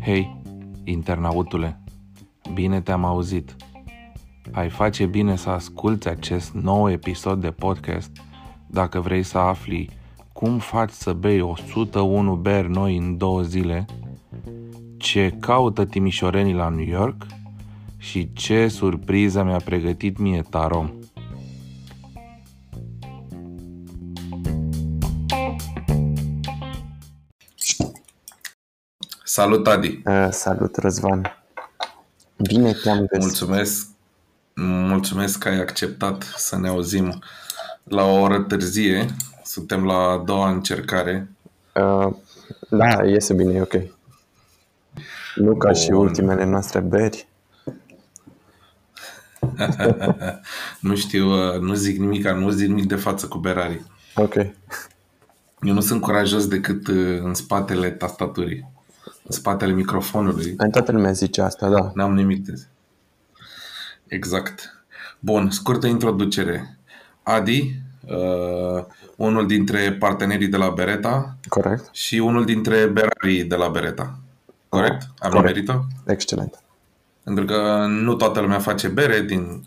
Hei, internautule, bine te-am auzit. Ai face bine să asculți acest nou episod de podcast dacă vrei să afli cum faci să bei 101 beri noi în două zile, ce caută timișorenii la New York și ce surpriză mi-a pregătit mie Tarom. Salut, Adi! Uh, salut, Răzvan! Bine te-am găsit! Mulțumesc, mulțumesc că ai acceptat să ne auzim la o oră târzie. Suntem la a doua încercare. Uh, da, iese bine, e ok. Nu ca Bun. și ultimele noastre beri. nu știu, uh, nu zic nimic, nu zic nimic de față cu berarii. Ok. Eu nu sunt curajos decât uh, în spatele tastaturii în spatele microfonului. În toată lumea zice asta, da. N-am nimic de zi. Exact. Bun, scurtă introducere. Adi, uh, unul dintre partenerii de la Bereta. Corect. Și unul dintre berarii de la Bereta. Corect? Am Corect. merită? Excelent. Pentru că nu toată lumea face bere din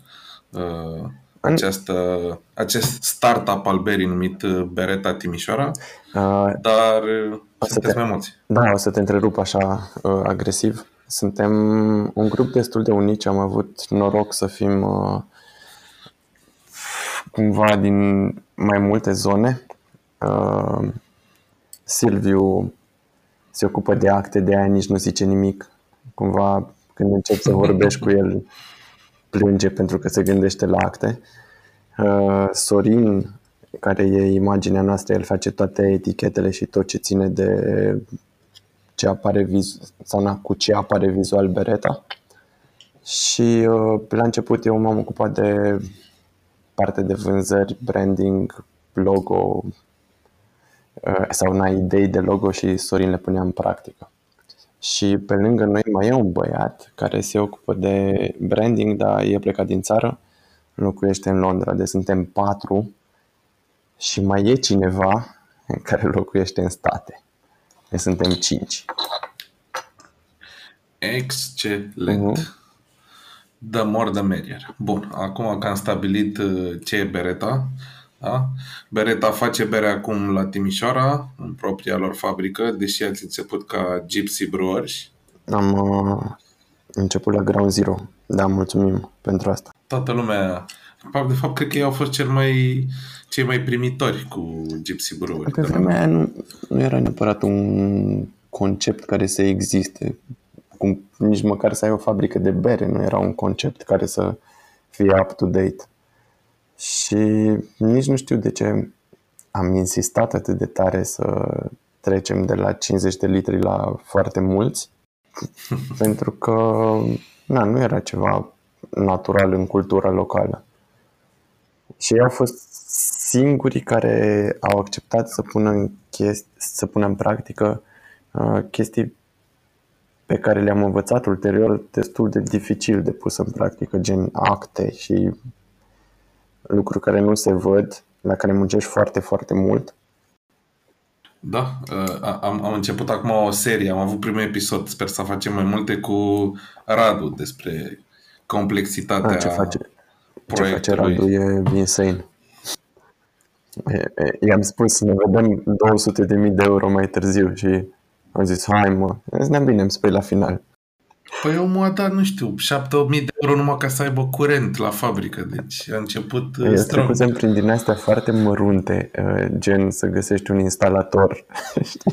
uh, această, acest startup al berii numit uh, Bereta Timișoara, uh, dar uh, sunteți te, mai mulți. Da, o să te întrerup așa uh, agresiv. Suntem un grup destul de unici, am avut noroc să fim uh, cumva din mai multe zone. Uh, Silviu se ocupă de acte, de aia nici nu zice nimic. Cumva când încep să vorbești cu el, plânge pentru că se gândește la acte. Uh, Sorin, care e imaginea noastră, el face toate etichetele și tot ce ține de ce apare vizu- sau na, cu ce apare vizual bereta. Și uh, la început eu m-am ocupat de parte de vânzări, branding, logo uh, sau na, idei de logo și Sorin le punea în practică. Și pe lângă noi mai e un băiat care se ocupă de branding, dar e plecat din țară, locuiește în Londra, deci suntem patru și mai e cineva care locuiește în state. Deci suntem cinci. Excelent. Uh-huh. The more the merrier. Bun, acum că am stabilit uh, ce e Bereta, da? Bereta face bere acum la Timișoara, în propria lor fabrică, deși ați început ca Gypsy Brewers. Am uh, început la Ground Zero. Da, mulțumim pentru asta. Toată lumea, de fapt, cred că ei au fost cel mai, cei mai primitori cu Gypsy Brewers. Pe vremea aia nu, nu era neapărat un concept care să existe. Cum, nici măcar să ai o fabrică de bere nu era un concept care să fie up-to-date. Și nici nu știu de ce am insistat atât de tare să trecem de la 50 de litri la foarte mulți, pentru că na, nu era ceva natural în cultura locală. Și ei au fost singurii care au acceptat să pună în, chesti, să pună în practică uh, chestii pe care le-am învățat ulterior destul de dificil de pus în practică, gen acte și lucruri care nu se văd, la care muncești foarte, foarte mult. Da, uh, am, am început acum o serie, am avut primul episod, sper să facem mai multe cu Radu despre complexitatea A, ce face, proiectului. Ce face Radu e insane. I-am spus să ne vedem 200 de mii de euro mai târziu și am zis, hai mă, ne bine, îmi spui la final. Păi omul a dat, nu știu, 7.000 de euro numai ca să aibă curent la fabrică, deci a început Eu strong. Eu prin din astea foarte mărunte, uh, gen să găsești un instalator,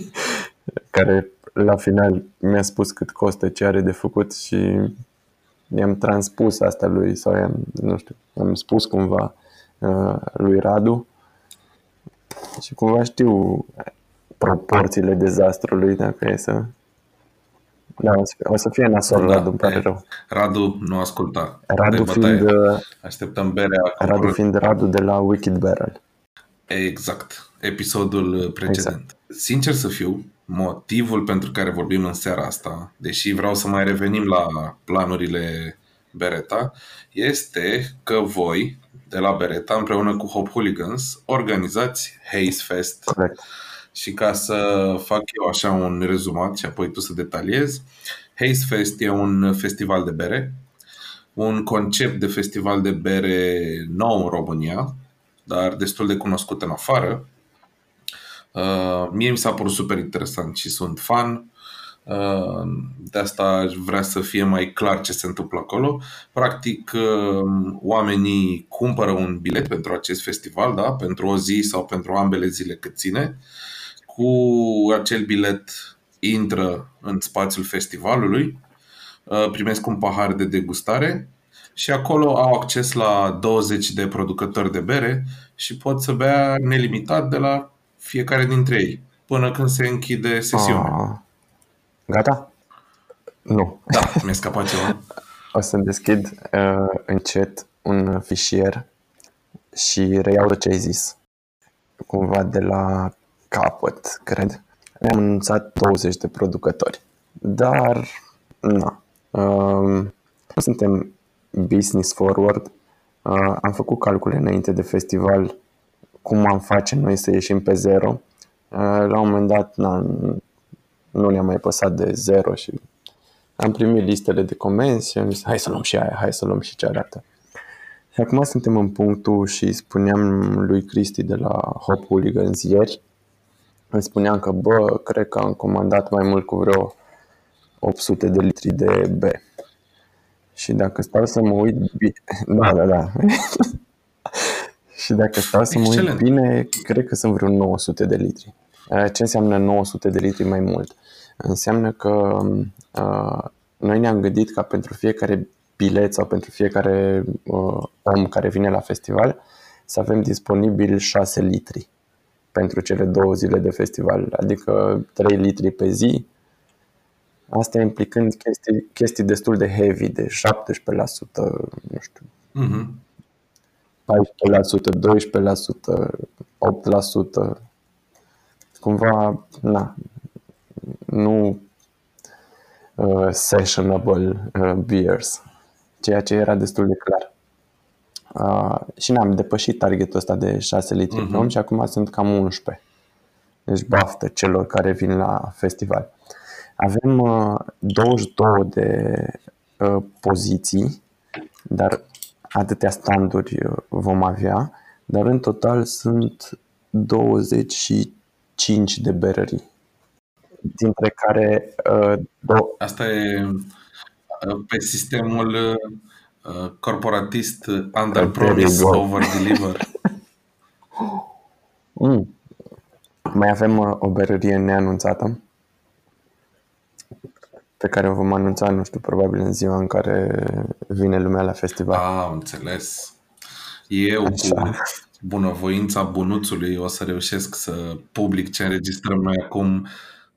care la final mi-a spus cât costă, ce are de făcut și i-am transpus asta lui sau i-am, nu știu, am spus cumva uh, lui Radu și cumva știu proporțiile dezastrului dacă e să da, o să, o să fie nasol, da, Radu, îmi pare rău. Radu nu asculta. Radu fiind, uh, Așteptăm berea. Radu fiind Radu de la Wicked Barrel. Exact, episodul precedent. Exact. Sincer să fiu, motivul pentru care vorbim în seara asta, deși vreau să mai revenim la planurile Bereta, este că voi, de la Bereta, împreună cu Hop Hooligans, organizați Haze Fest. Corect Și ca să fac eu așa un rezumat și apoi tu să detaliezi, Haze Fest e un festival de bere, un concept de festival de bere nou în România, dar destul de cunoscut în afară. Uh, mie mi s-a părut super interesant și sunt fan. Uh, de asta aș vrea să fie mai clar ce se întâmplă acolo. Practic, uh, oamenii cumpără un bilet pentru acest festival, da? pentru o zi sau pentru ambele zile cât ține. Cu acel bilet intră în spațiul festivalului, uh, primesc un pahar de degustare și acolo au acces la 20 de producători de bere și pot să bea nelimitat de la fiecare dintre ei până când se închide sesiunea. Ah. Gata? Nu. Da, mi-a scăpat ceva. O să deschid uh, încet un fișier și reiau ce ai zis. Cumva de la capăt, cred. Am anunțat 20 de producători. Dar, na, uh, suntem business forward. Uh, am făcut calcule înainte de festival cum am face noi să ieșim pe zero. Uh, la un moment dat, na, nu ne-a mai păsat de zero și am primit listele de comenzi și am zis, hai să luăm și aia, hai să luăm și cealaltă. Și acum suntem în punctul și spuneam lui Cristi de la Hop Hooligans ieri, îmi spuneam că, bă, cred că am comandat mai mult cu vreo 800 de litri de B. Și dacă stau să mă uit bine, da, da, da. și dacă stau să mă uit bine, cred că sunt vreo 900 de litri. Ce înseamnă 900 de litri mai mult? Înseamnă că uh, noi ne-am gândit ca pentru fiecare bilet sau pentru fiecare uh, om care vine la festival să avem disponibil 6 litri pentru cele două zile de festival, adică 3 litri pe zi. Asta implicând chestii, chestii destul de heavy, de 17%, nu știu, uh-huh. 14%, 12%, 8%. Cumva, na, nu uh, sessionable uh, beers, ceea ce era destul de clar. Uh, și ne-am depășit targetul ăsta de 6 litri uh-huh. pe om și acum sunt cam 11. Deci baftă celor care vin la festival. Avem uh, 22 de uh, poziții, dar atâtea standuri uh, vom avea, dar în total sunt 25 de berării dintre care uh, două... Asta e uh, pe sistemul uh, corporatist under promise, over deliver. mm. Mai avem uh, o berărie neanunțată pe care o vom anunța, nu știu, probabil în ziua în care vine lumea la festival. Ah, înțeles. Eu Așa. cu bunăvoința bunuțului o să reușesc să public ce înregistrăm noi acum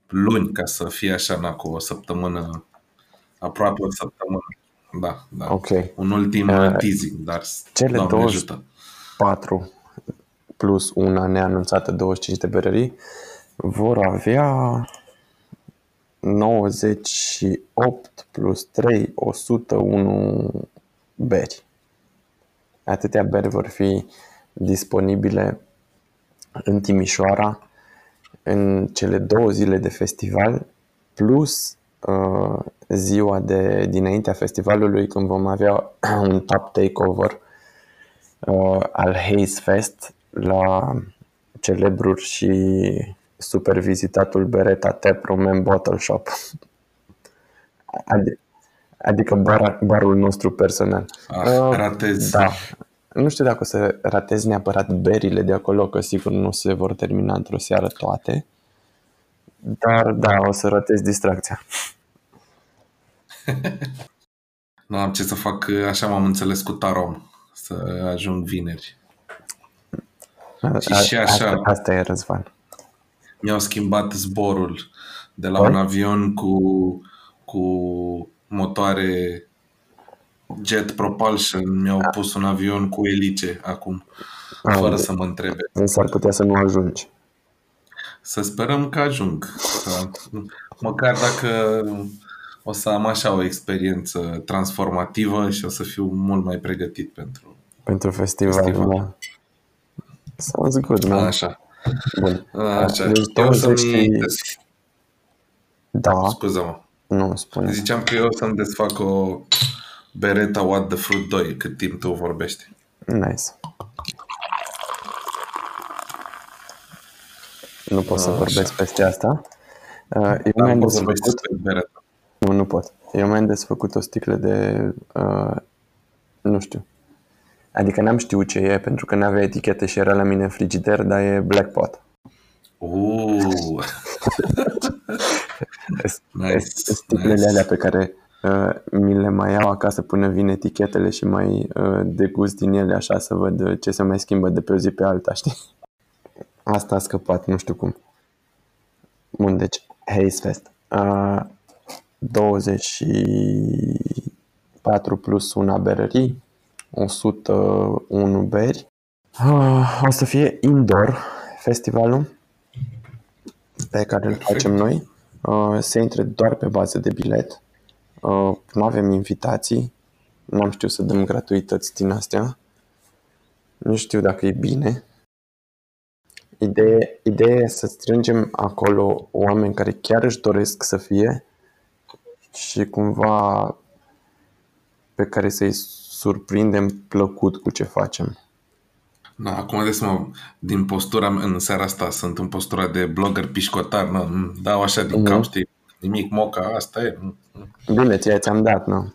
luni ca să fie așa na, cu o săptămână, aproape o săptămână. Da, da. Ok. Un ultim uh, teasing, dar cele 24 plus una neanunțată, 25 de berării, vor avea 98 plus 3, 101 beri. Atâtea beri vor fi disponibile în Timișoara în cele două zile de festival, plus uh, ziua de dinaintea festivalului, când vom avea un top takeover uh, al Haze Fest la celebrul și super vizitatul Beretta Tap Room and Bottle Shop. Adi- adică bar, barul nostru personal. Ah, uh, ratezi. Da, nu știu dacă o să ratez neapărat berile de acolo, că sigur nu se vor termina într-o seară toate. Dar da, o să ratez distracția. nu am ce să fac, așa m-am înțeles cu Tarom, să ajung vineri. A, și, și așa, asta, asta e Răzvan. Mi-au schimbat zborul de la Or? un avion cu, cu motoare jet propulsion, mi-au A. pus un avion cu elice acum, A, fără de. să mă întrebe. Însă ar putea să nu ajungi. Să sperăm că ajung. Măcar dacă o să am așa o experiență transformativă și o să fiu mult mai pregătit pentru pentru festival. festival. Da. Sounds good, man. Așa. Bun. Așa. Deci Eu o să-mi... 20 și... Da, Scuză-mă. nu spune. Ziceam că eu o să-mi desfac o Beretta What the Fruit 2 cât timp tu vorbești. Nice. Nu pot să Așa. vorbesc peste asta. Uh, Eu Dar mi-am poți să vorbești desfăcut, despre Beretta. nu, nu pot. Eu mi-am desfăcut o sticlă de, uh, nu știu. Adică n-am știut ce e, pentru că n-avea etichete și era la mine în frigider, dar e Black Pot. Uuu, nice, Sticlele nice. alea pe care uh, mi le mai iau acasă până vin etichetele și mai uh, degust din ele așa să văd uh, ce se mai schimbă de pe o zi pe alta, știi? Asta a scăpat, nu știu cum. Bun, deci Haze Fest. Uh, 24 plus una berării, 101 beri. Uh, o să fie indoor festivalul pe care îl facem noi. Uh, se intre doar pe bază de bilet. Uh, nu avem invitații. N-am știut să dăm gratuități din astea. Nu știu dacă e bine. Ideea, ideea e să strângem acolo oameni care chiar își doresc să fie și cumva pe care să-i surprindem plăcut cu ce facem. Da, acum de seama, din postura mea, în seara asta sunt în postura de blogger pișcotar, nu, nu, dau așa din Mhm. cap, știi, nimic, moca, asta e. Mm, mm. Bine, ție ți-am dat, nu?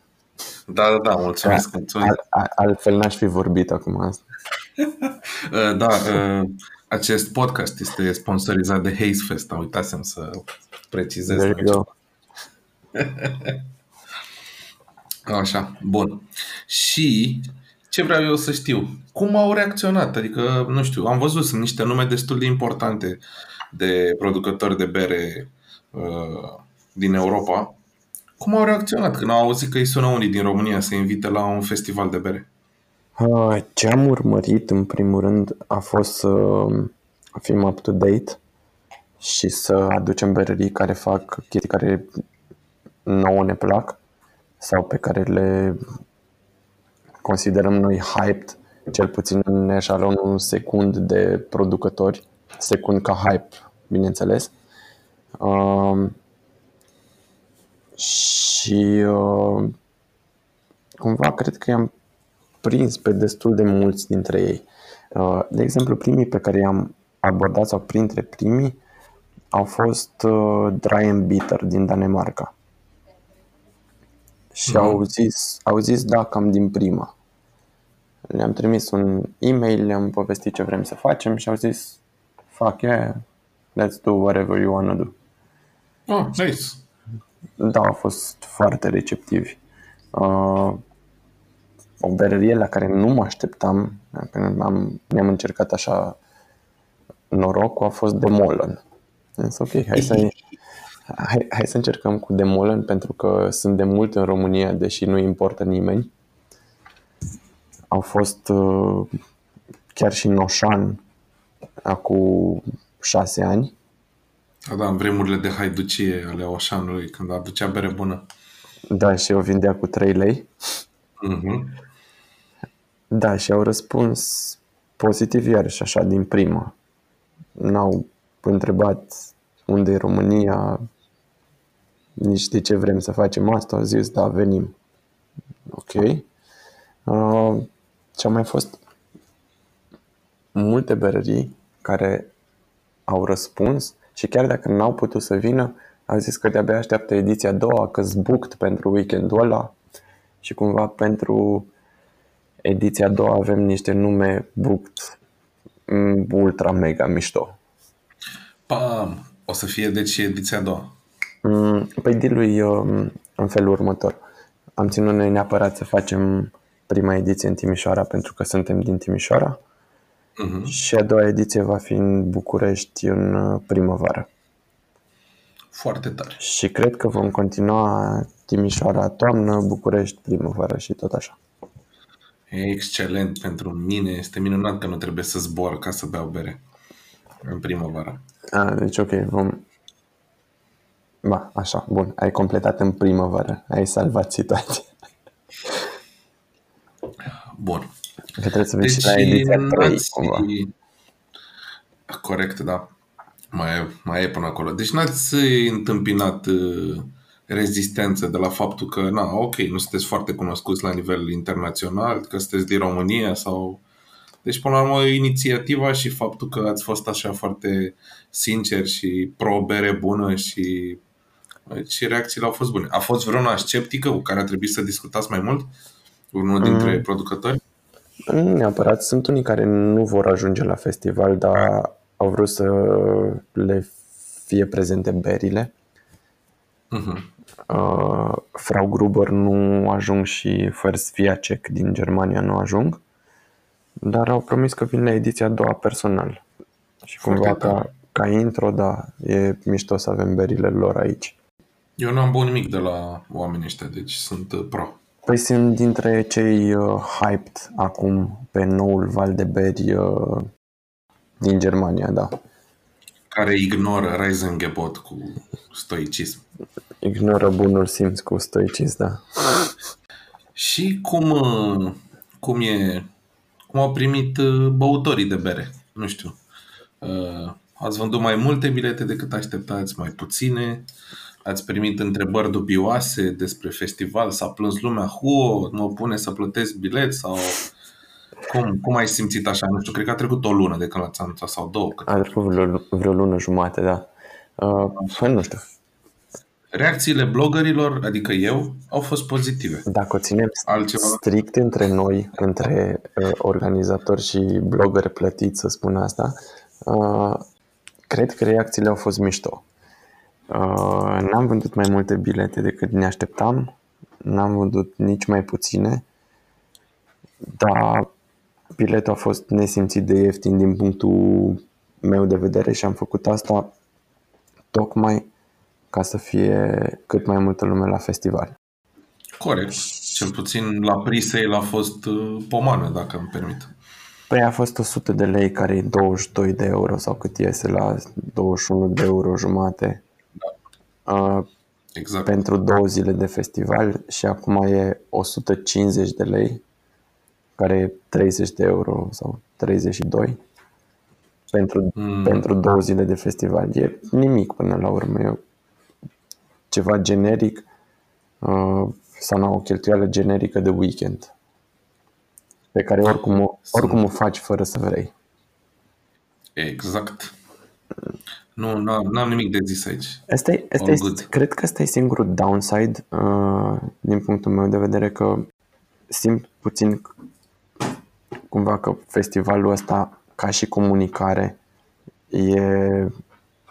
Da, da, da, mulțumesc, mulțumesc. Al, al, altfel n-aș fi vorbit acum asta. Uh, Da, uh, acest podcast este sponsorizat de Haze Fest, uitasem să precizez. There you go. Așa, bun. Și ce vreau eu să știu? Cum au reacționat? Adică, nu știu, am văzut, sunt niște nume destul de importante de producători de bere uh, din Europa. Cum au reacționat când au auzit că îi sună unii din România să invite la un festival de bere? Uh, Ce am urmărit, în primul rând, a fost să fim up-to-date și să aducem berării care fac chestii care nouă ne plac sau pe care le considerăm noi hyped, cel puțin în eșalonul secund de producători, secund ca hype, bineînțeles. Um, și uh, cumva cred că i-am prins pe destul de mulți dintre ei. Uh, De exemplu, primii pe care i-am abordat sau printre primii au fost uh, Dry and Bitter din Danemarca. Și Mhm. au zis, au zis da cam din prima. Le-am trimis un e-mail, le-am povestit ce vrem să facem și au zis fuck yeah, let's do whatever you wanna do. Oh, nice. Da, au fost foarte receptivi. Uh, o berărie la care nu mă așteptam, când am, ne-am încercat așa norocul, a fost Demolon. Însă, ok, hai să, hai, hai să încercăm cu Demolon, pentru că sunt de mult în România, deși nu importă nimeni. Au fost uh, chiar și în Oșan, acum șase ani. Da, da, în vremurile de haiducie ale Oșanului, când aducea bere bună. Da, și o vindea cu 3 lei. Mm-hmm. Da, și au răspuns pozitiv iarăși așa din prima. N-au întrebat unde e România, nici de ce vrem să facem asta, au zis da, venim. Ok. Uh, ce a mai fost multe berării care au răspuns și chiar dacă n-au putut să vină, au zis că de-abia așteaptă ediția a doua, că booked pentru weekendul ăla și cumva pentru ediția a doua avem niște nume booked mm, ultra mega mișto. Pam! O să fie deci ediția a doua. Mm, Păi deal e um, în felul următor. Am ținut noi neapărat să facem prima ediție în Timișoara pentru că suntem din Timișoara Mm-hmm. și a doua ediție va fi în București în uh, primăvară. Foarte tare. Și cred că vom continua Timișoara toamnă, București primăvară și tot așa. E excelent pentru mine. Este minunat că nu trebuie să zbor ca să beau bere în primăvară. A, deci ok, vom... Ba, așa, bun, ai completat în primăvară, ai salvat situația. Bun. Că trebuie să vezi Deci, și la ediția 3, n-ați- cumva. Corect, da. Mai e, mai e până acolo. Deci n-ați întâmpinat uh, rezistență de la faptul că, na, ok, nu sunteți foarte cunoscuți la nivel internațional, că sunteți din România sau... Deci, până la urmă, inițiativa și faptul că ați fost așa foarte sincer și pro-bere bună și și reacțiile au fost bune. A fost vreuna sceptică cu care a trebuit să discutați mai mult? Unul dintre mm. producători? Nu neapărat. Sunt unii care nu vor ajunge la festival, dar au vrut să le fie prezente berile. Uh-huh. Uh, Frau Gruber nu ajung și First Viacek din Germania nu ajung, dar au promis că vin la ediția a doua personal. Și cumva ca, ca intro, da, e mișto să avem berile lor aici. Eu nu am bun nimic de la oamenii ăștia, deci sunt uh, pro. Păi sunt dintre cei uh, hyped acum pe noul val de beri uh, din Germania, da. Care ignoră Reisengebot cu stoicism. Ignoră bunul simț cu stoicism, da. Și cum, uh, cum e, cum au primit uh, băutorii de bere? Nu știu. Uh, ați vândut mai multe bilete decât așteptați, mai puține? Ați primit întrebări dubioase despre festival? S-a plâns lumea? Hu, mă pune să plătesc bilet? Sau cum, cum ai simțit așa? Nu știu, cred că a trecut o lună de când l-ați anunțat sau două. Cât a trecut vreo, vreo lună jumate, da. Uh, nu știu. Reacțiile bloggerilor, adică eu, au fost pozitive. Dacă o ținem Altceva? strict între noi, între uh, organizatori și blogger plătiți, să spun asta, uh, cred că reacțiile au fost mișto. Uh, n-am vândut mai multe bilete decât ne așteptam, n-am vândut nici mai puține, dar biletul a fost nesimțit de ieftin din punctul meu de vedere și am făcut asta tocmai ca să fie cât mai multă lume la festival. Corect. Cel puțin la pre-sale a fost uh, pomană, dacă îmi permit. Păi a fost 100 de lei, care e 22 de euro sau cât iese la 21 de euro jumate. Da. Uh, exact. Pentru două zile de festival și acum e 150 de lei care e 30 de euro sau 32 pentru, mm. pentru două zile de festival. E nimic până la urmă. E ceva generic uh, sau o cheltuială generică de weekend pe care oricum, o, oricum o faci fără să vrei. Exact. Nu, nu am nimic de zis aici. Asta e, asta e, cred că asta e singurul downside uh, din punctul meu de vedere că simt puțin cumva că festivalul ăsta, ca și comunicare, e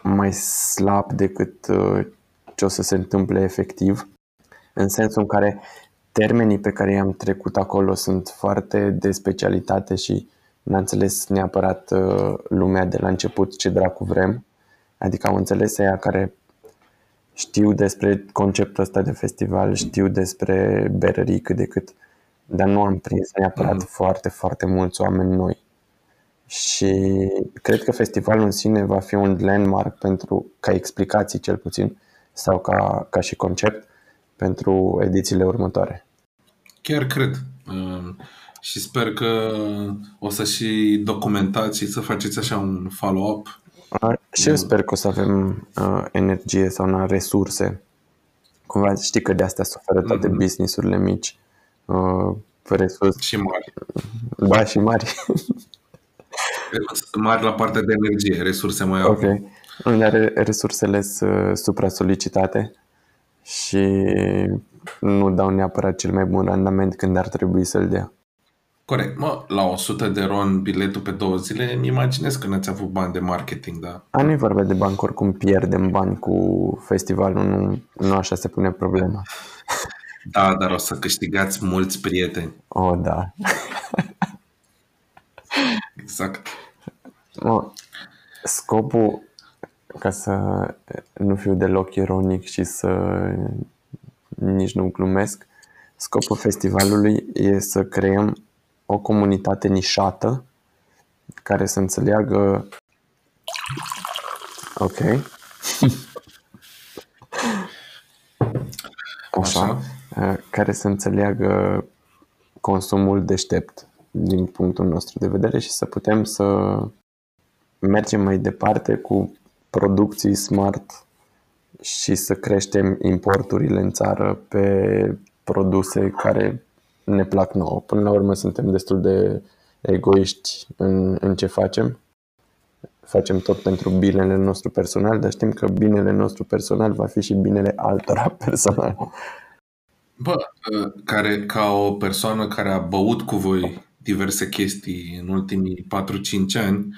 mai slab decât uh, ce o să se întâmple efectiv, în sensul în care termenii pe care i-am trecut acolo sunt foarte de specialitate și n-a înțeles neapărat uh, lumea de la început ce dracu vrem. Adică au înțeles ea care știu despre conceptul ăsta de festival, știu despre berării cât de cât dar nu am prins neapărat mm. foarte, foarte mulți oameni noi. Și cred că festivalul în sine va fi un landmark pentru, ca explicații cel puțin, sau ca, ca și concept, pentru edițiile următoare. Chiar cred. Uh, și sper că o să și documentați și să faceți așa un follow-up. Uh, și eu sper că o să avem uh, energie sau na, resurse. Cumva știi că de astea suferă toate mm-hmm. businessurile mici uh, resurse. Și mari. Da, și mari. mari la partea de energie, resurse mai Ok. Unde resursele sunt supra-solicitate și nu dau neapărat cel mai bun randament când ar trebui să-l dea. Corect. Mă, la 100 de ron biletul pe două zile, îmi imaginez că n-ați avut bani de marketing, da? A, nu e vorba de bani, oricum pierdem bani cu festivalul, nu, nu așa se pune problema. Da, dar o să câștigați mulți prieteni. Oh, da. exact. O, scopul, ca să nu fiu deloc ironic și să nici nu glumesc, scopul festivalului e să creăm o comunitate nișată care să înțeleagă Ok. Așa. Așa. Uh, care să înțeleagă consumul deștept din punctul nostru de vedere și să putem să mergem mai departe cu producții smart și să creștem importurile în țară pe produse care ne plac nouă. Până la urmă suntem destul de egoiști în, în ce facem. Facem tot pentru binele nostru personal, dar știm că binele nostru personal va fi și binele altora personal. Bă, ă, care, ca o persoană care a băut cu voi diverse chestii în ultimii 4-5 ani,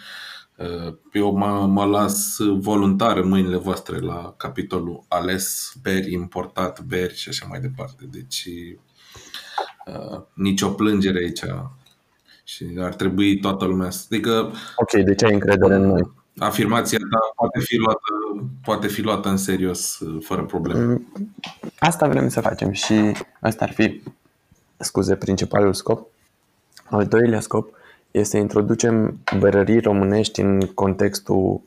ă, eu mă, mă las voluntar în mâinile voastre la capitolul ales beri, importat beri și așa mai departe. Deci uh, nicio plângere aici și ar trebui toată lumea să... Adică, ok, deci ai încredere în noi. Afirmația ta poate fi luată, poate fi luată în serios fără probleme. Mm, asta vrem să facem și asta ar fi, scuze, principalul scop. Al doilea scop este să introducem bărării românești în contextul,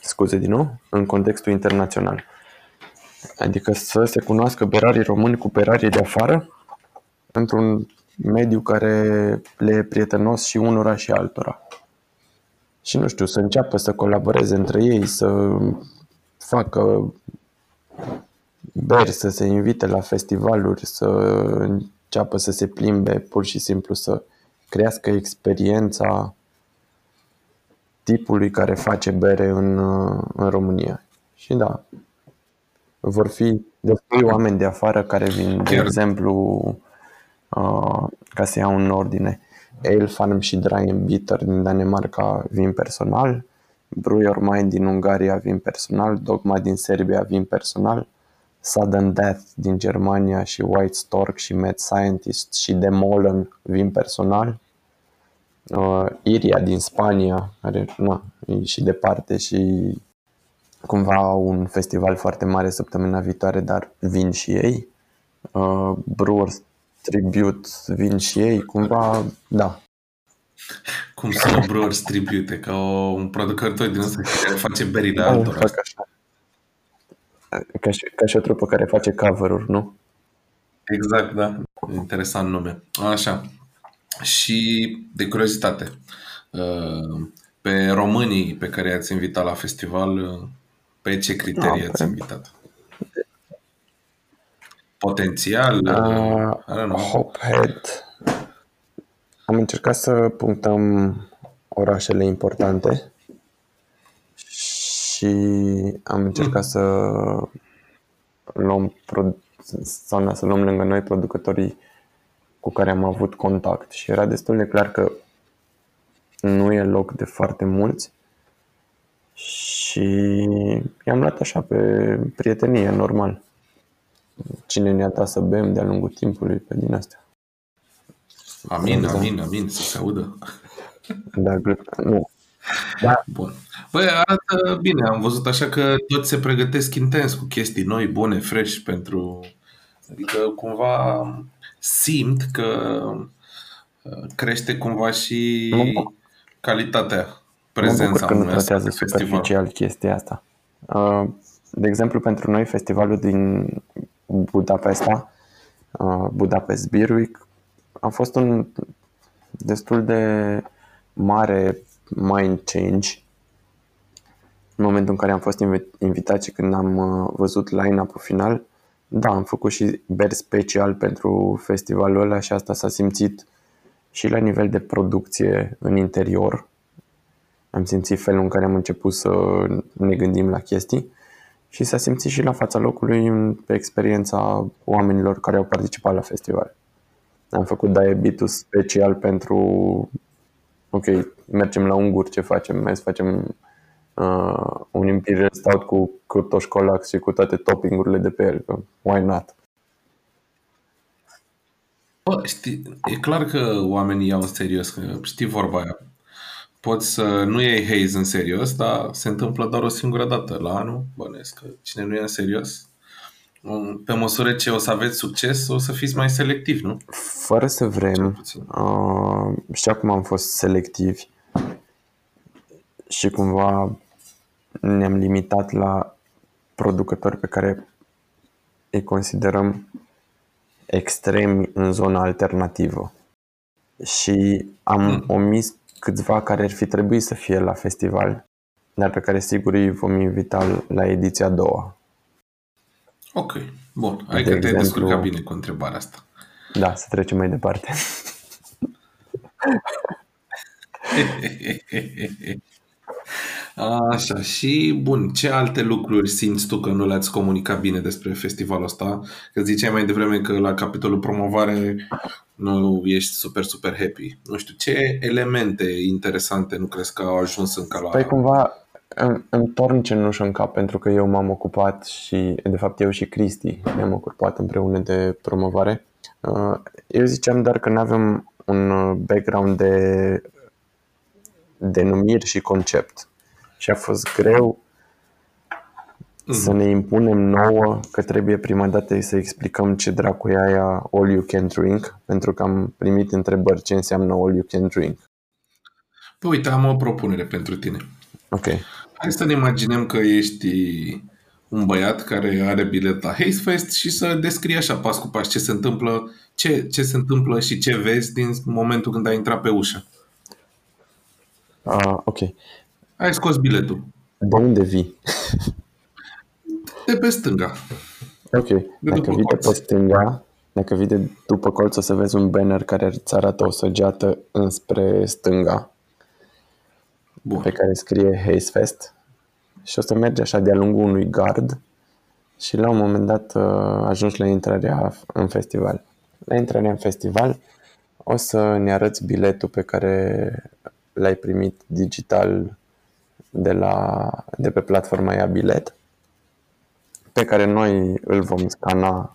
scuze din nou, în contextul internațional. Adică să se cunoască berarii români cu berarii de afară într-un mediu care le e prietenos și unora și altora. Și nu știu, să înceapă să colaboreze între ei, să facă beri, să se invite la festivaluri, să înceapă să se plimbe, pur și simplu să crească experiența tipului care face bere în, în România. Și da, vor fi destui oameni de afară care vin, de exemplu, uh, ca să iau în ordine, Ale Farm și Dry Bitter din Danemarca vin personal, Brew Mind din Ungaria vin personal, Dogma din Serbia vin personal, Sudden Death din Germania și White Stork și Mad Scientist și Demolen vin personal, uh, Iria din Spania, care na, e și departe și cumva au un festival foarte mare săptămâna viitoare, dar vin și ei. Uh, Brewers Tribute vin și ei, cumva, da. Cum sună Brewers Tribute? Ca o, un producător din ăsta care face berile da, altora. Fac așa. Ca și, ca și o trupă care face cover-uri, nu? Exact, da. Interesant nume. Așa. Și de curiozitate, uh, pe românii pe care i-ați invitat la festival, uh, pe ce criterii da, ați pe... invitat? Potențial? Uh, Hophead. Am încercat să punctăm orașele importante și am încercat să luăm sau să luăm lângă noi producătorii cu care am avut contact și era destul de clar că nu e loc de foarte mulți și i-am luat așa pe prietenie, normal cine ne-a dat să bem de-a lungul timpului pe din astea. Amin, amin, amin, să se audă. Da, nu. Da. Bun. Băi, arată bine, am văzut așa că toți se pregătesc intens cu chestii noi, bune, fresh pentru... Adică cumva simt că uh, crește cumva și calitatea, prezența mă că nu tratează superficial chestia asta. Uh, de exemplu, pentru noi, festivalul din Budapesta, uh, Budapest Beer Week, a fost un destul de mare mind change în momentul în care am fost invitat și când am uh, văzut line-up-ul final. Da, am făcut și beri special pentru festivalul ăla și asta s-a simțit și la nivel de producție în interior. Am simțit felul în care am început să ne gândim la chestii și s-a simțit și la fața locului pe experiența oamenilor care au participat la festival. Am făcut diabetes special pentru ok, mergem la ungur, ce facem? Mai să facem uh, un Imperial Stout cu Krutoș Colax și cu toate toppingurile de pe el. Why not? Bă, știi, e clar că oamenii iau în serios, că știi vorba aia poți să nu iei haze în serios, dar se întâmplă doar o singură dată la anul. Bănesc că cine nu ia în serios, pe măsură ce o să aveți succes, o să fiți mai selectivi, nu? Fără să vrem, uh, și acum am fost selectivi și cumva ne-am limitat la producători pe care îi considerăm extremi în zona alternativă. Și am mm. omis câțiva care ar fi trebuit să fie la festival, dar pe care sigur îi vom invita la ediția a doua. Ok, bun. Hai că te-ai descurcat bine cu întrebarea asta. Da, să trecem mai departe. Așa, și bun, ce alte lucruri simți tu că nu le-ați comunicat bine despre festivalul ăsta? Că ziceai mai devreme că la capitolul promovare nu ești super, super happy. Nu știu, ce elemente interesante nu crezi că au ajuns încă la... Păi cumva îmi, îmi torn cenușă în cap pentru că eu m-am ocupat și, de fapt, eu și Cristi ne-am ocupat împreună de promovare. Uh, eu ziceam doar că nu avem un background de denumiri și concept. Și a fost greu mm. să ne impunem nouă că trebuie prima dată să explicăm ce dracu e aia all you can drink, pentru că am primit întrebări ce înseamnă all you can drink. Păi uite, am o propunere pentru tine. Ok. Hai să ne imaginăm că ești un băiat care are bilet la Haze Fest și să descrie așa pas cu pas ce se întâmplă, ce, ce se întâmplă și ce vezi din momentul când ai intrat pe ușă. Uh, ok. Ai scos biletul. De unde vii? De pe stânga. Ok. De dacă vii de pe stânga, dacă vii de după colț o să vezi un banner care îți arată o săgeată înspre stânga. Bun. Pe care scrie Haze Fest. Și o să mergi așa de-a lungul unui gard și la un moment dat uh, ajungi la intrarea în festival. La intrarea în festival o să ne arăți biletul pe care l-ai primit digital de, la, de pe platforma ea bilet, pe care noi îl vom scana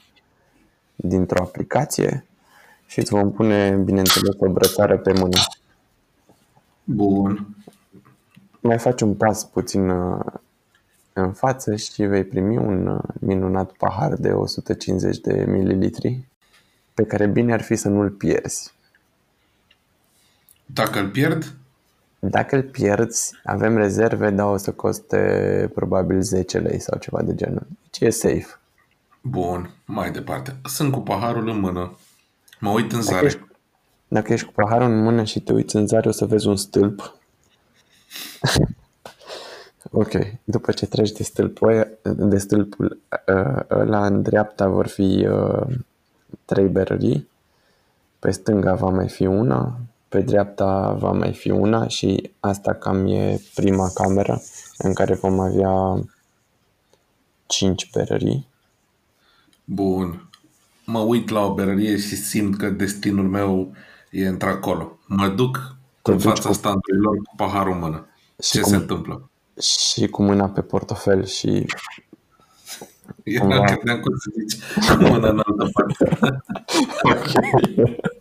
dintr-o aplicație și îți vom pune, bineînțeles, o brățară pe mână. Bun. Mai faci un pas puțin uh, în față și vei primi un uh, minunat pahar de 150 de mililitri pe care bine ar fi să nu-l pierzi. Dacă îl pierd? Dacă îl pierzi, avem rezerve, dar o să coste probabil 10 lei sau ceva de genul. Deci e safe. Bun, mai departe. Sunt cu paharul în mână. Mă uit în zare. Dacă ești, dacă ești cu paharul în mână și te uiți în zare, o să vezi un stâlp. ok. După ce treci de stâlpul, de stâlpul uh, ăla în dreapta vor fi uh, trei berării. Pe stânga va mai fi una, pe dreapta va mai fi una și asta cam e prima cameră în care vom avea 5 berării. Bun. Mă uit la o berărie și simt că destinul meu e într-acolo. Mă duc Te în fața cu... standurilor cu paharul în mână. Și Ce cum... se întâmplă? Și cu mâna pe portofel și... Eu cumva... credeam cum să zici cu mâna în altă parte. okay.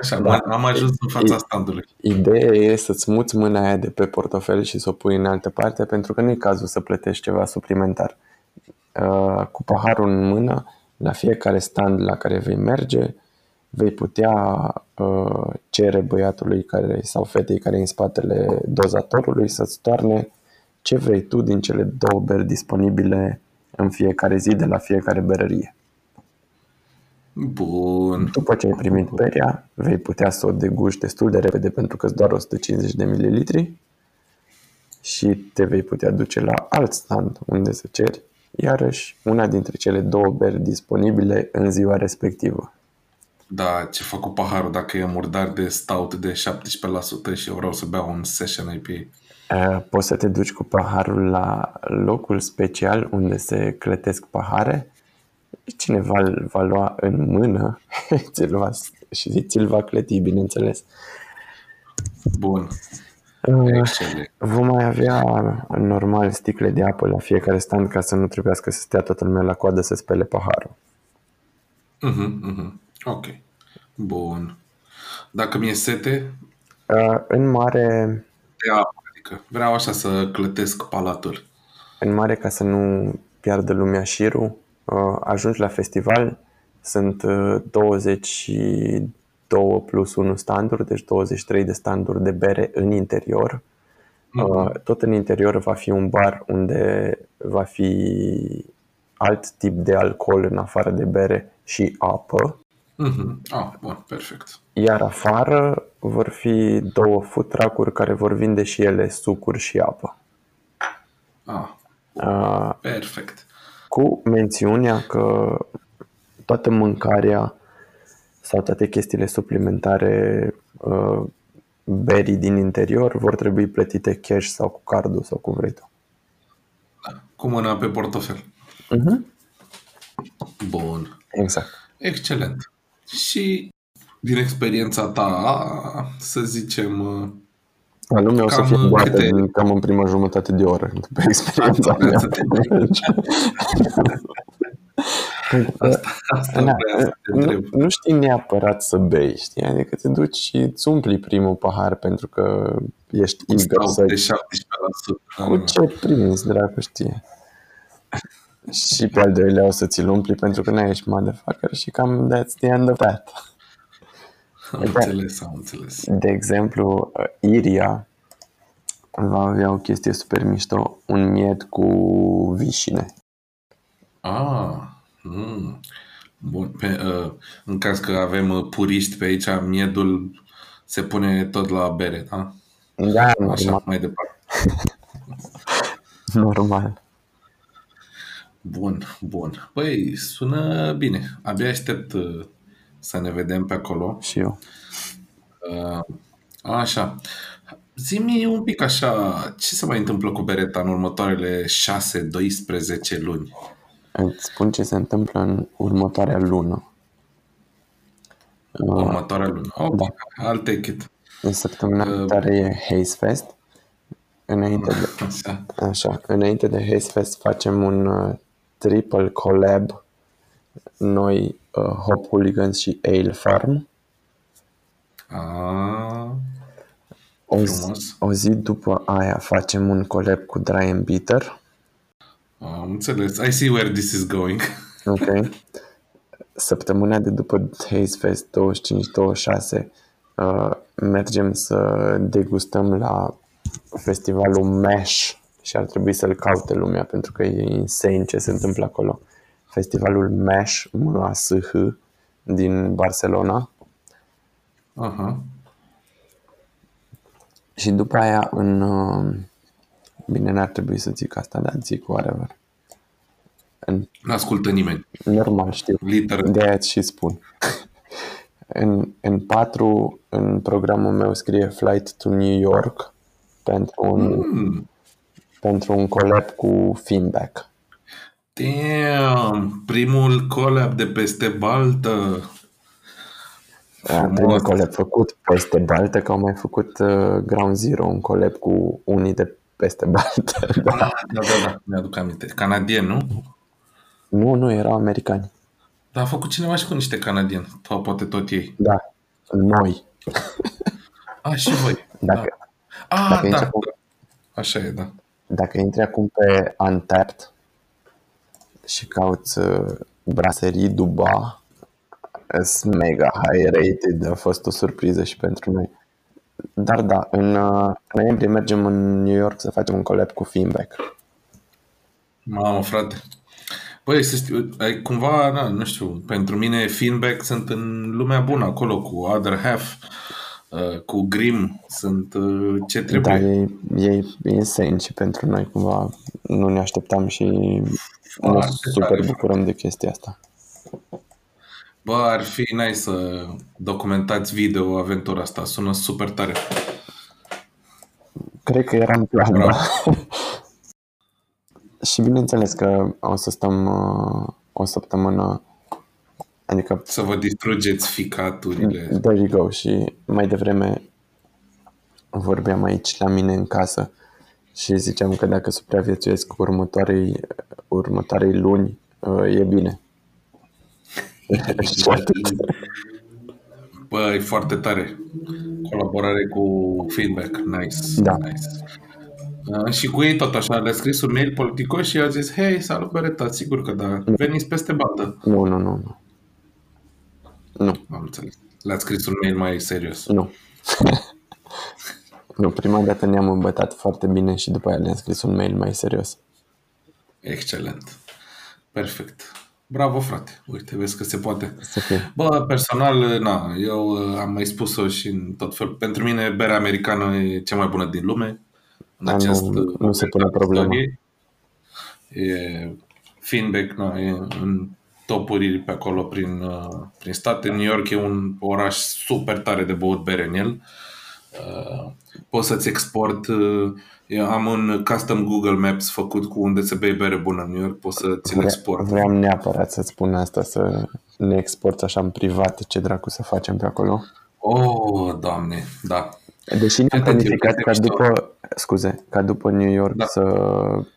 Așa, da. am ajuns în fața standului. Ideea e să-ți muți mâna aia de pe portofel și să o pui în altă parte, pentru că nu e cazul să plătești ceva suplimentar. Uh, cu paharul în mână, la fiecare stand la care vei merge, vei putea uh, cere băiatului care, sau fetei care e în spatele dozatorului să-ți toarne ce vrei tu din cele două beri disponibile în fiecare zi de la fiecare berărie. Bun. După ce ai primit berea, vei putea să o deguși destul de repede pentru că doar 150 de mililitri și te vei putea duce la alt stand unde să ceri iarăși una dintre cele două beri disponibile în ziua respectivă. Da, ce fac cu paharul dacă e murdar de stout de 17% și eu vreau să beau un session IPA? Poți să te duci cu paharul la locul special unde se clătesc pahare cineva îl va lua în mână ți-l va, și ți-l va clăti, bineînțeles. Bun. Uh, Excelent. Vom mai avea normal sticle de apă la fiecare stand ca să nu trebuiască să stea toată lumea la coadă să spele paharul. Uh-huh, uh-huh. Ok. Bun. Dacă mi-e sete? Uh, în mare... De apă, adică vreau așa să clătesc palatul. În mare, ca să nu piardă lumea șirul, Uh, ajungi la festival, sunt 22 uh, plus 1 standuri, deci 23 de standuri de bere în interior. Mm-hmm. Tot în interior va fi un bar unde va fi alt tip de alcool în afară de bere și apă. Mm-hmm. Ah, bun, perfect. Iar afară vor fi două food truck-uri care vor vinde și ele sucuri și apă. Ah, Uh, perfect. Cu mențiunea că toată mâncarea sau toate chestiile suplimentare uh, berii din interior vor trebui plătite cash sau cu cardul sau cu vrei tu. Cu mâna pe portofel. Uh-huh. Bun. Exact. Excelent. Și din experiența ta, să zicem, uh, La lumea o să Cam fie goată câte- din- cam în prima jumătate de oră, după experiența Asta mea. vreau asta, asta Na, vreau să te nu, întreb. nu știi neapărat să bei, știi? Adică te duci și îți umpli primul pahar pentru că ești eager Stau să... de 17%. Cu ce prinzi, dracu știe. Și pe al doilea o să ți-l umpli pentru că nu ești motherfucker și cam that's the end of that. Am înțeles, am înțeles. De exemplu, Iria va avea o chestie super mișto, un miet cu vișine. Ah, mm. Bun. Pe, uh, în caz că avem uh, puriști pe aici, miedul se pune tot la bere, da? Da, Așa, normal. mai departe. normal. Bun, bun. Păi, sună bine. Abia aștept uh, să ne vedem pe acolo. Și eu. Uh, așa. Zi-mi un pic așa, ce se mai întâmplă cu Bereta în următoarele 6-12 luni? Îți spun ce se întâmplă în următoarea lună. Uh, Următoarea lună. Ok, Da. I'll take it. În săptămâna Uh, viitoare e Haze Fest. Înainte de, Așa. așa, înainte de Haze Fest facem un uh, triple collab noi, uh, Hop Hooligans și Ale Farm. Ah, O zi, frumos. o zi după aia facem un collab cu Dry and Bitter. Am înțeles. I see where this is going. Ok. Săptămâna de după Haze Fest 25-26 uh, mergem să degustăm la festivalul Mesh și ar trebui să-l caute lumea pentru că e insane ce se întâmplă acolo. Festivalul Mesh, M-A-S-H, din Barcelona Aha. și după aia în... Uh, bine, n-ar trebui să zic asta, dar zic whatever. În, Nu-ascultă nimeni. normal, știu. Liter. De aia îți și spun. în, în patru, în programul meu scrie Flight to New York pentru un, Mm. pentru un collab cu Finback. Damn, primul collab de peste baltă. Frumos. Primul collab făcut peste Baltă, că au mai făcut uh, Ground Zero, un collab cu unii de peste Baltă. da. Ah, da, da, da, mi-aduc aminte. Canadien, nu? Nu, nu, erau americani. Dar a făcut cineva și cu niște canadieni. Sau poate tot ei. Da, noi. Ah, și voi. Dacă, Da. Ah, dacă da. intri acum- Așa e, da. Dacă intri acum pe Untapped și cauți uh, braserii Duba, sunt mega high rated, a fost o surpriză și pentru noi. Dar da, în uh, noiembrie mergem în New York să facem un collab cu Finback. Mamă, frate. Băi, să știu, ai cumva, na, nu știu, pentru mine feedback sunt în lumea bună acolo cu Other Half, uh, cu Grim, sunt uh, ce Da, trebuie. e, e insane și pentru noi cumva nu ne așteptam și ne Foarte super tare. bucurăm de chestia asta. Bă, ar fi nice să documentați video aventura asta, sună super tare. Cred că era în plan, Bravo. da. și bineînțeles că o să stăm uh, o săptămână, adică Să vă distrugeți ficaturile. there you go și mai devreme vorbeam aici la mine în casă și ziceam că dacă supraviețuiesc următoarei, următoarei luni, uh, e bine. și atât. Bă, e foarte tare. Colaborare cu feedback, nice. Da. nice. Uh, și cu ei tot așa, le-a scris un mail politicos și a zis, hei, salut Bereta, sigur că da, veniți peste baltă. Nu, nu, nu, nu. Nu, Am înțeles. Le-ați scris un mail mai serios. nu. nu, prima dată ne-am îmbătat foarte bine și după aia le-am scris un mail mai serios. Excelent. Perfect. Bravo, frate. Uite, vezi că se poate. Să fie. Bă, personal, na, eu uh, am mai spus-o și în tot fel. Pentru mine, berea americană e cea mai bună din lume. În Da, nu- acest, nu se pune problema. istorie. E Finbeck, na, e în topuri pe acolo prin, uh, prin state. New York e un oraș super tare de băut bere în el. Uh, Poți să-ți export uh, eu am un custom Google Maps făcut cu unde să bei bere bună în New York, poți să ți-l Vre- export. Vreau neapărat să-ți spun asta, să ne exporți așa în privat ce dracu să facem pe acolo. Oh, doamne, da. Deși ne-am Atent, planificat eu ca cred că după, scuze, ca după New York Da. să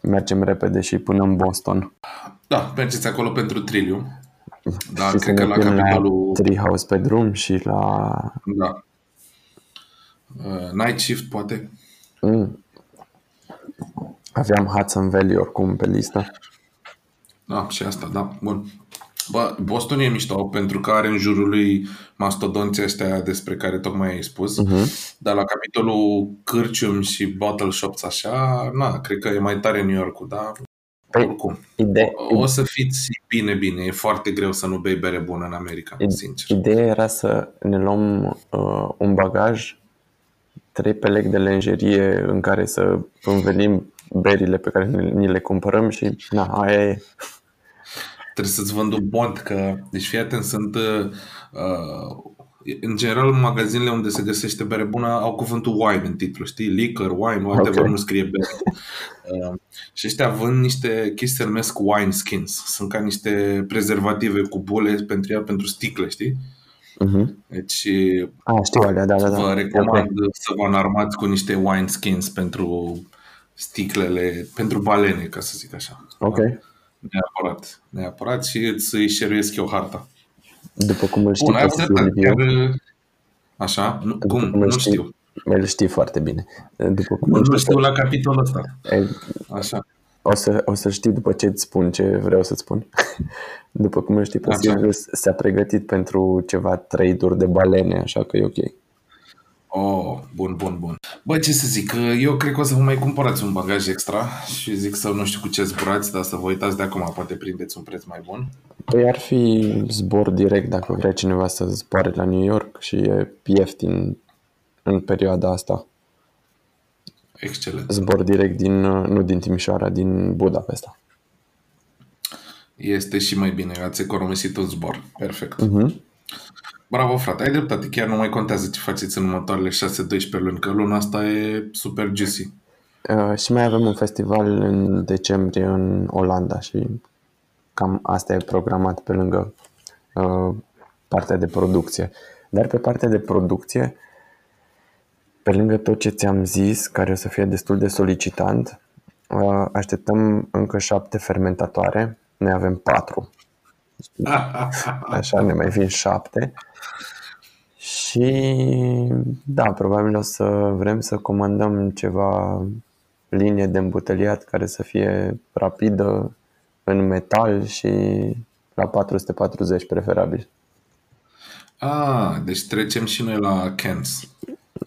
mergem repede și până în Boston. Da, mergeți acolo pentru triliu. Da, și să cred că ne la oprim la capitolul... Treehouse pe drum și la... Da. Uh, night shift, poate. Mm. Aveam Hudson Valley oricum pe listă. Da, și asta, da. Bun. Bă, Boston e mișto pentru că are în jurul lui mastodonții ăștia despre care tocmai ai spus. Uh-huh. Dar la capitolul cârcium și bottle shops așa, na, cred că e mai tare New York-ul, dar Păi, oricum. ide- O, o să fiți bine, bine. E foarte greu să nu bei bere bună în America, sincer. Ideea era să ne luăm uh, un bagaj, trei pelechi de lenjerie în care să învelim berile pe care ni ni le cumpărăm și na, aia e. Trebuie să-ți vând un bond, că, deci fii atent, sunt, uh, în general, magazinele unde se găsește bere bună au cuvântul wine în titlu, știi? Liquor, wine, whatever, Ok. nu scrie bere. Uh, și ăștia vând niște chestii se numesc wine skins. Sunt ca niște prezervative cu bule pentru ea, pentru sticle, știi? Uh-huh. Deci A, știu alea, da, da, da. vă recomand Ok. să vă înarmați cu niște wine skins pentru sticlele, pentru balene, ca să zic așa. Ok. Neapărat, neapărat și îți îi șeruiesc eu harta. După cum îl știi Bun, ai pe avut dreptate. Silviu, Chiar, așa? Nu, după cum? cum îl Nu știi, știu. îl știi foarte bine. După cum Nu, îl nu știi, știu la capitolul ăsta. e, Așa. o, să, o să știi după ce îți spun ce vreau să-ți spun. După cum îl știi pe Așa. Silviu, s-a pregătit pentru ceva trade-uri de balene, așa că e ok. Oh, bun, bun, bun. Bă, ce să zic, eu cred că o să vă mai cumpărați un bagaj extra și zic să nu știu cu ce zburați, dar să vă uitați de acum, poate prindeți un preț mai bun. Păi ar fi zbor direct dacă vrea cineva să zboare la New York și e ieftin în perioada asta. Excelent. Zbor direct din, nu din Timișoara, din Budapesta. Este și mai bine, ați economisit un zbor. Perfect. Uh-huh. Bravo, frate, ai dreptate. Chiar nu mai contează ce faceți în următoarele 6-12 luni, că luna asta e super juicy. Uh, și mai avem un festival în decembrie în Olanda și cam asta e programat pe lângă uh, partea de producție. Dar pe partea de producție, pe lângă tot ce ți-am zis, care o să fie destul de solicitant, uh, așteptăm încă șapte fermentatoare. Noi avem patru. Așa ne mai vin șapte. Și da, probabil o să vrem să comandăm ceva linie de îmbuteliat care să fie rapidă în metal și la 440 preferabil. Ah, deci trecem și noi la cans.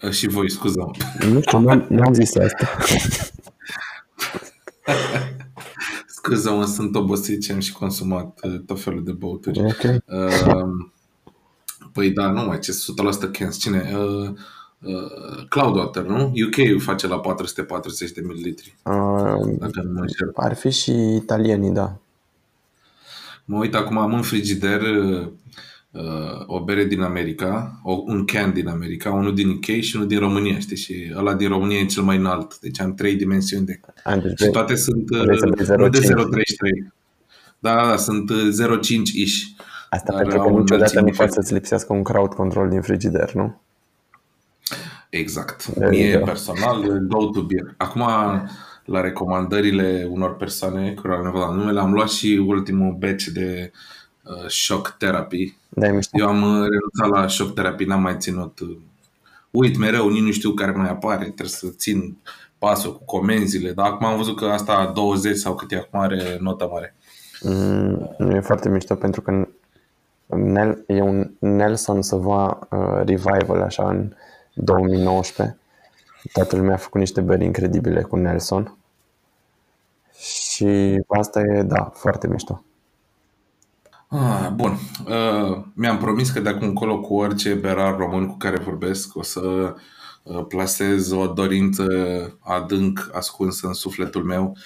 Uh, Și voi, scuză Nu știu, n-am, n-am zis asta. Scuză-mă, sunt obosit și am și consumat uh, tot felul de băuturi. Ok. Uh, păi da, nu mai, ce 100% cans. Cine? Uh, uh, Cloudwater, nu? UK face la 440 de mililitri, Uh, dacă nu mă înșel. ar fi și italienii, da. Mă uit acum, am în frigider uh, uh, o bere din America, o, un can din America, unul din UK și unul din România, știi? Și ăla din România e cel mai înalt. Deci am trei dimensiuni de A, deci Și toate sunt uh, vrei să bei nu de 0,5. 0,33. Da, da, da, sunt uh, 0,5 ish. Asta Dar pentru că au niciodată înălțimi nu diferite. poate să-ți lipsească un crowd control din frigider, nu? Exact. There Mie you go. personal, go to beer. Acum, la recomandările unor persoane care au nevoie la numele, am luat și ultimul batch de uh, shock therapy. Da, e mișto. Eu am uh, renunțat la shock therapy, n-am mai ținut. Uh, uit mereu, nici nu știu care mai apare, trebuie să țin pasul cu comenzile, dar acum am văzut că asta 20 sau cât e acum are notă mare. Mm, nu e foarte mișto pentru că Nel, e un Nelson Sauvin uh, revival așa în 2019. Toată lumea a făcut niște beri incredibile cu Nelson. Și asta e, da, foarte mișto. Ah, bun. Uh, mi-am promis că de acum încolo cu orice berar român cu care vorbesc o să uh, plasez o dorință adânc ascunsă în sufletul meu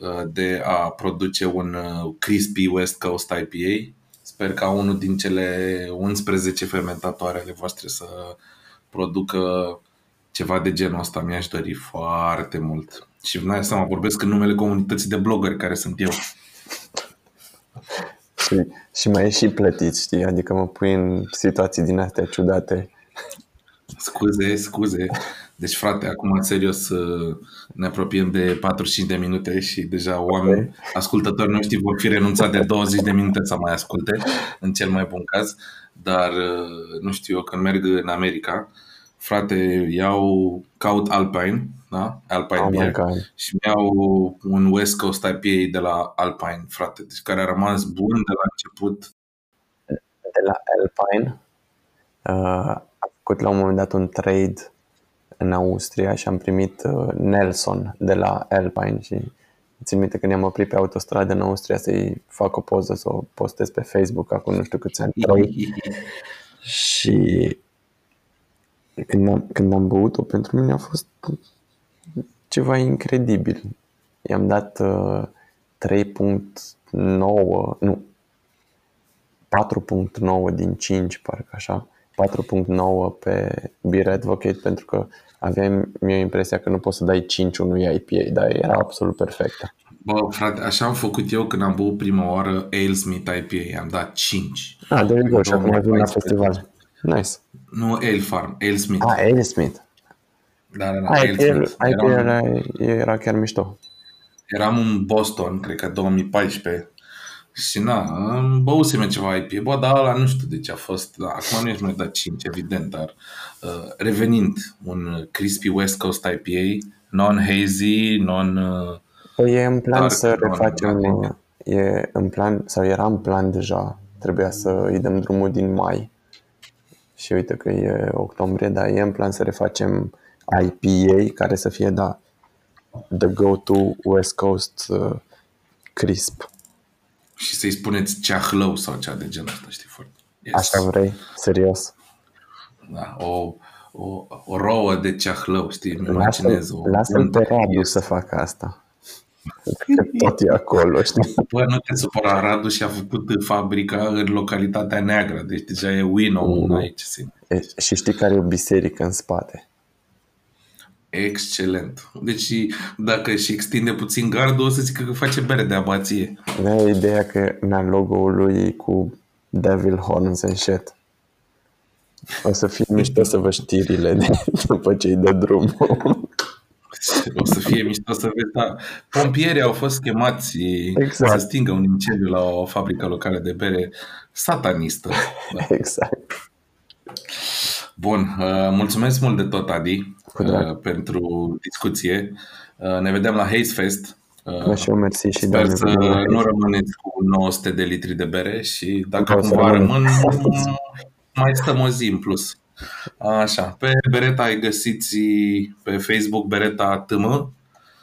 uh, de a produce un uh, crispy West Coast IPA. Sper ca unul din cele 11 fermentatoare ale voastre să producă ceva de genul ăsta. Mi-aș dori foarte mult. Și n-ai seama, vorbesc în numele comunității de blogări care sunt eu. Și, și mai e și plătit, știi? Adică mă pui în situații din astea ciudate. Scuze, scuze. Deci, frate, acum, serios, uh, ne apropiem de 45 de minute și deja oameni, ascultători noștri vor fi renunțat de 20 de minute să mai asculte, în cel mai bun caz. Dar, uh, nu știu eu, când merg în America, frate, iau, caut Alpine, da? Alpine Oh my Beer, God. și iau un West Coast IPA de la Alpine, frate, deci care a rămas bun de la început. De la Alpine uh, am făcut la un moment dat un trade în Austria și am primit uh, Nelson de la Alpine și țin minte că ne-am oprit pe autostradă în Austria să-i fac o poză, să o postez pe Facebook acum nu știu câți ani, trei. Și când am, când am băut-o, pentru mine a fost ceva incredibil. I-am dat uh, 3.9, nu, 4.9 din 5, parcă așa. 4.9 pe Beer Advocate pentru că aveam eu impresia că nu poți să dai 5 unui IPA, dar era absolut perfectă. Bă, frate, așa am făcut eu când am băut prima oară Alesmith IPA, am dat 5. Ah, there you go, și acum vin la 2014. festival. Nice. Nu Ale Farm, Alesmith. Ah, Ale Smith. Da, da, da, Ah, IPA, Alesmith. IPA Eram, era, era chiar mișto. eram în Boston, cred că 2014. Și na, am băusem eu ceva IPA, bă, dar ăla nu știu de ce a fost, da, acum nu ești mai dat 5, evident, dar uh, revenind, un Crispy West Coast IPA, non-hazy, non... Uh, Păi e în plan Dark să brown, refacem, da. e în plan, sau era în plan deja, trebuia să îi dăm drumul din mai și uite că e octombrie, dar e în plan să refacem IPA care să fie, da, the go-to West Coast uh, crisp. și să-i spuneți ceahlău sau cea de genul ăsta, știi, foarte. Yes. Așa vrei? Serios? Da, o, o, o rouă de ceahlău, știi, îmi Lasă-l, imaginez o lasă-l pe Radu să facă asta. Că tot e acolo, știi? Bă, nu te supăra, Radu și-a făcut fabrica în localitatea neagră, deci deja e win mm. aici, simt. E, și știi care e o biserică în spate? Excelent. Deci dacă își extinde puțin gardul, o să zică că face bere de abație. Da, e ideea că na logo-ul lui e cu Devil Horns and shit. O să fie mișto să vă știrile de, după ce îi dă drumul. O să fie mișto să vezi, da. Pompierii au fost chemați Exact. să stingă un incendiu la o fabrică locală de bere satanistă. Da. Exact. Bun, uh, mulțumesc mult de tot, Adi, Cu drag. uh, pentru discuție. Uh, Ne vedem la Haze Fest. Uh, Da, și eu mersi și Sper doamne. să vedem la nu aici. rămâneți cu 900 de litri de bere și dacă Da, o să cumva rămân. rămân, mai stăm o zi în plus. Așa, pe Bereta ai găsiți pe Facebook Bereta TM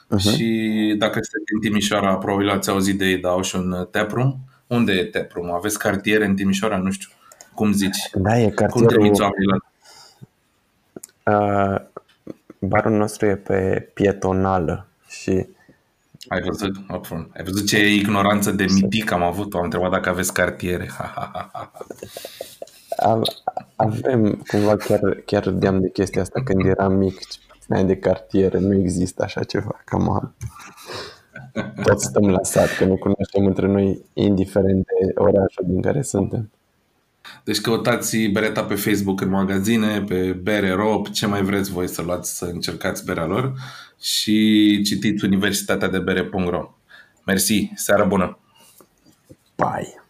Mhm. și dacă sunteți în Timișoara, probabil ați auzit de ei, dar au și un taproom. Unde e taproom? Aveți cartiere în Timișoara? Nu știu. Cum zici? Da, e Cum trimiți cartierul. oamenii la Uh, barul nostru e pe pietonală și Ai văzut? Upfront. Ai văzut ce ignoranță de mitic am avut? Am întrebat dacă aveți cartiere. Ha, ha, ha, ha. Av- avem cumva chiar, chiar râdeam de chestia asta când eram mic spuneai de cartiere, nu există așa ceva, cam am. Toți stăm la sat, că ne cunoaștem între noi indiferent de orașul din care suntem. Deci căutați Bereta pe Facebook în magazine, pe Bere Rob, ce mai vreți voi să luați să încercați berea lor și citiți universitatea de bere.ro. Mersi, seară bună! Bye!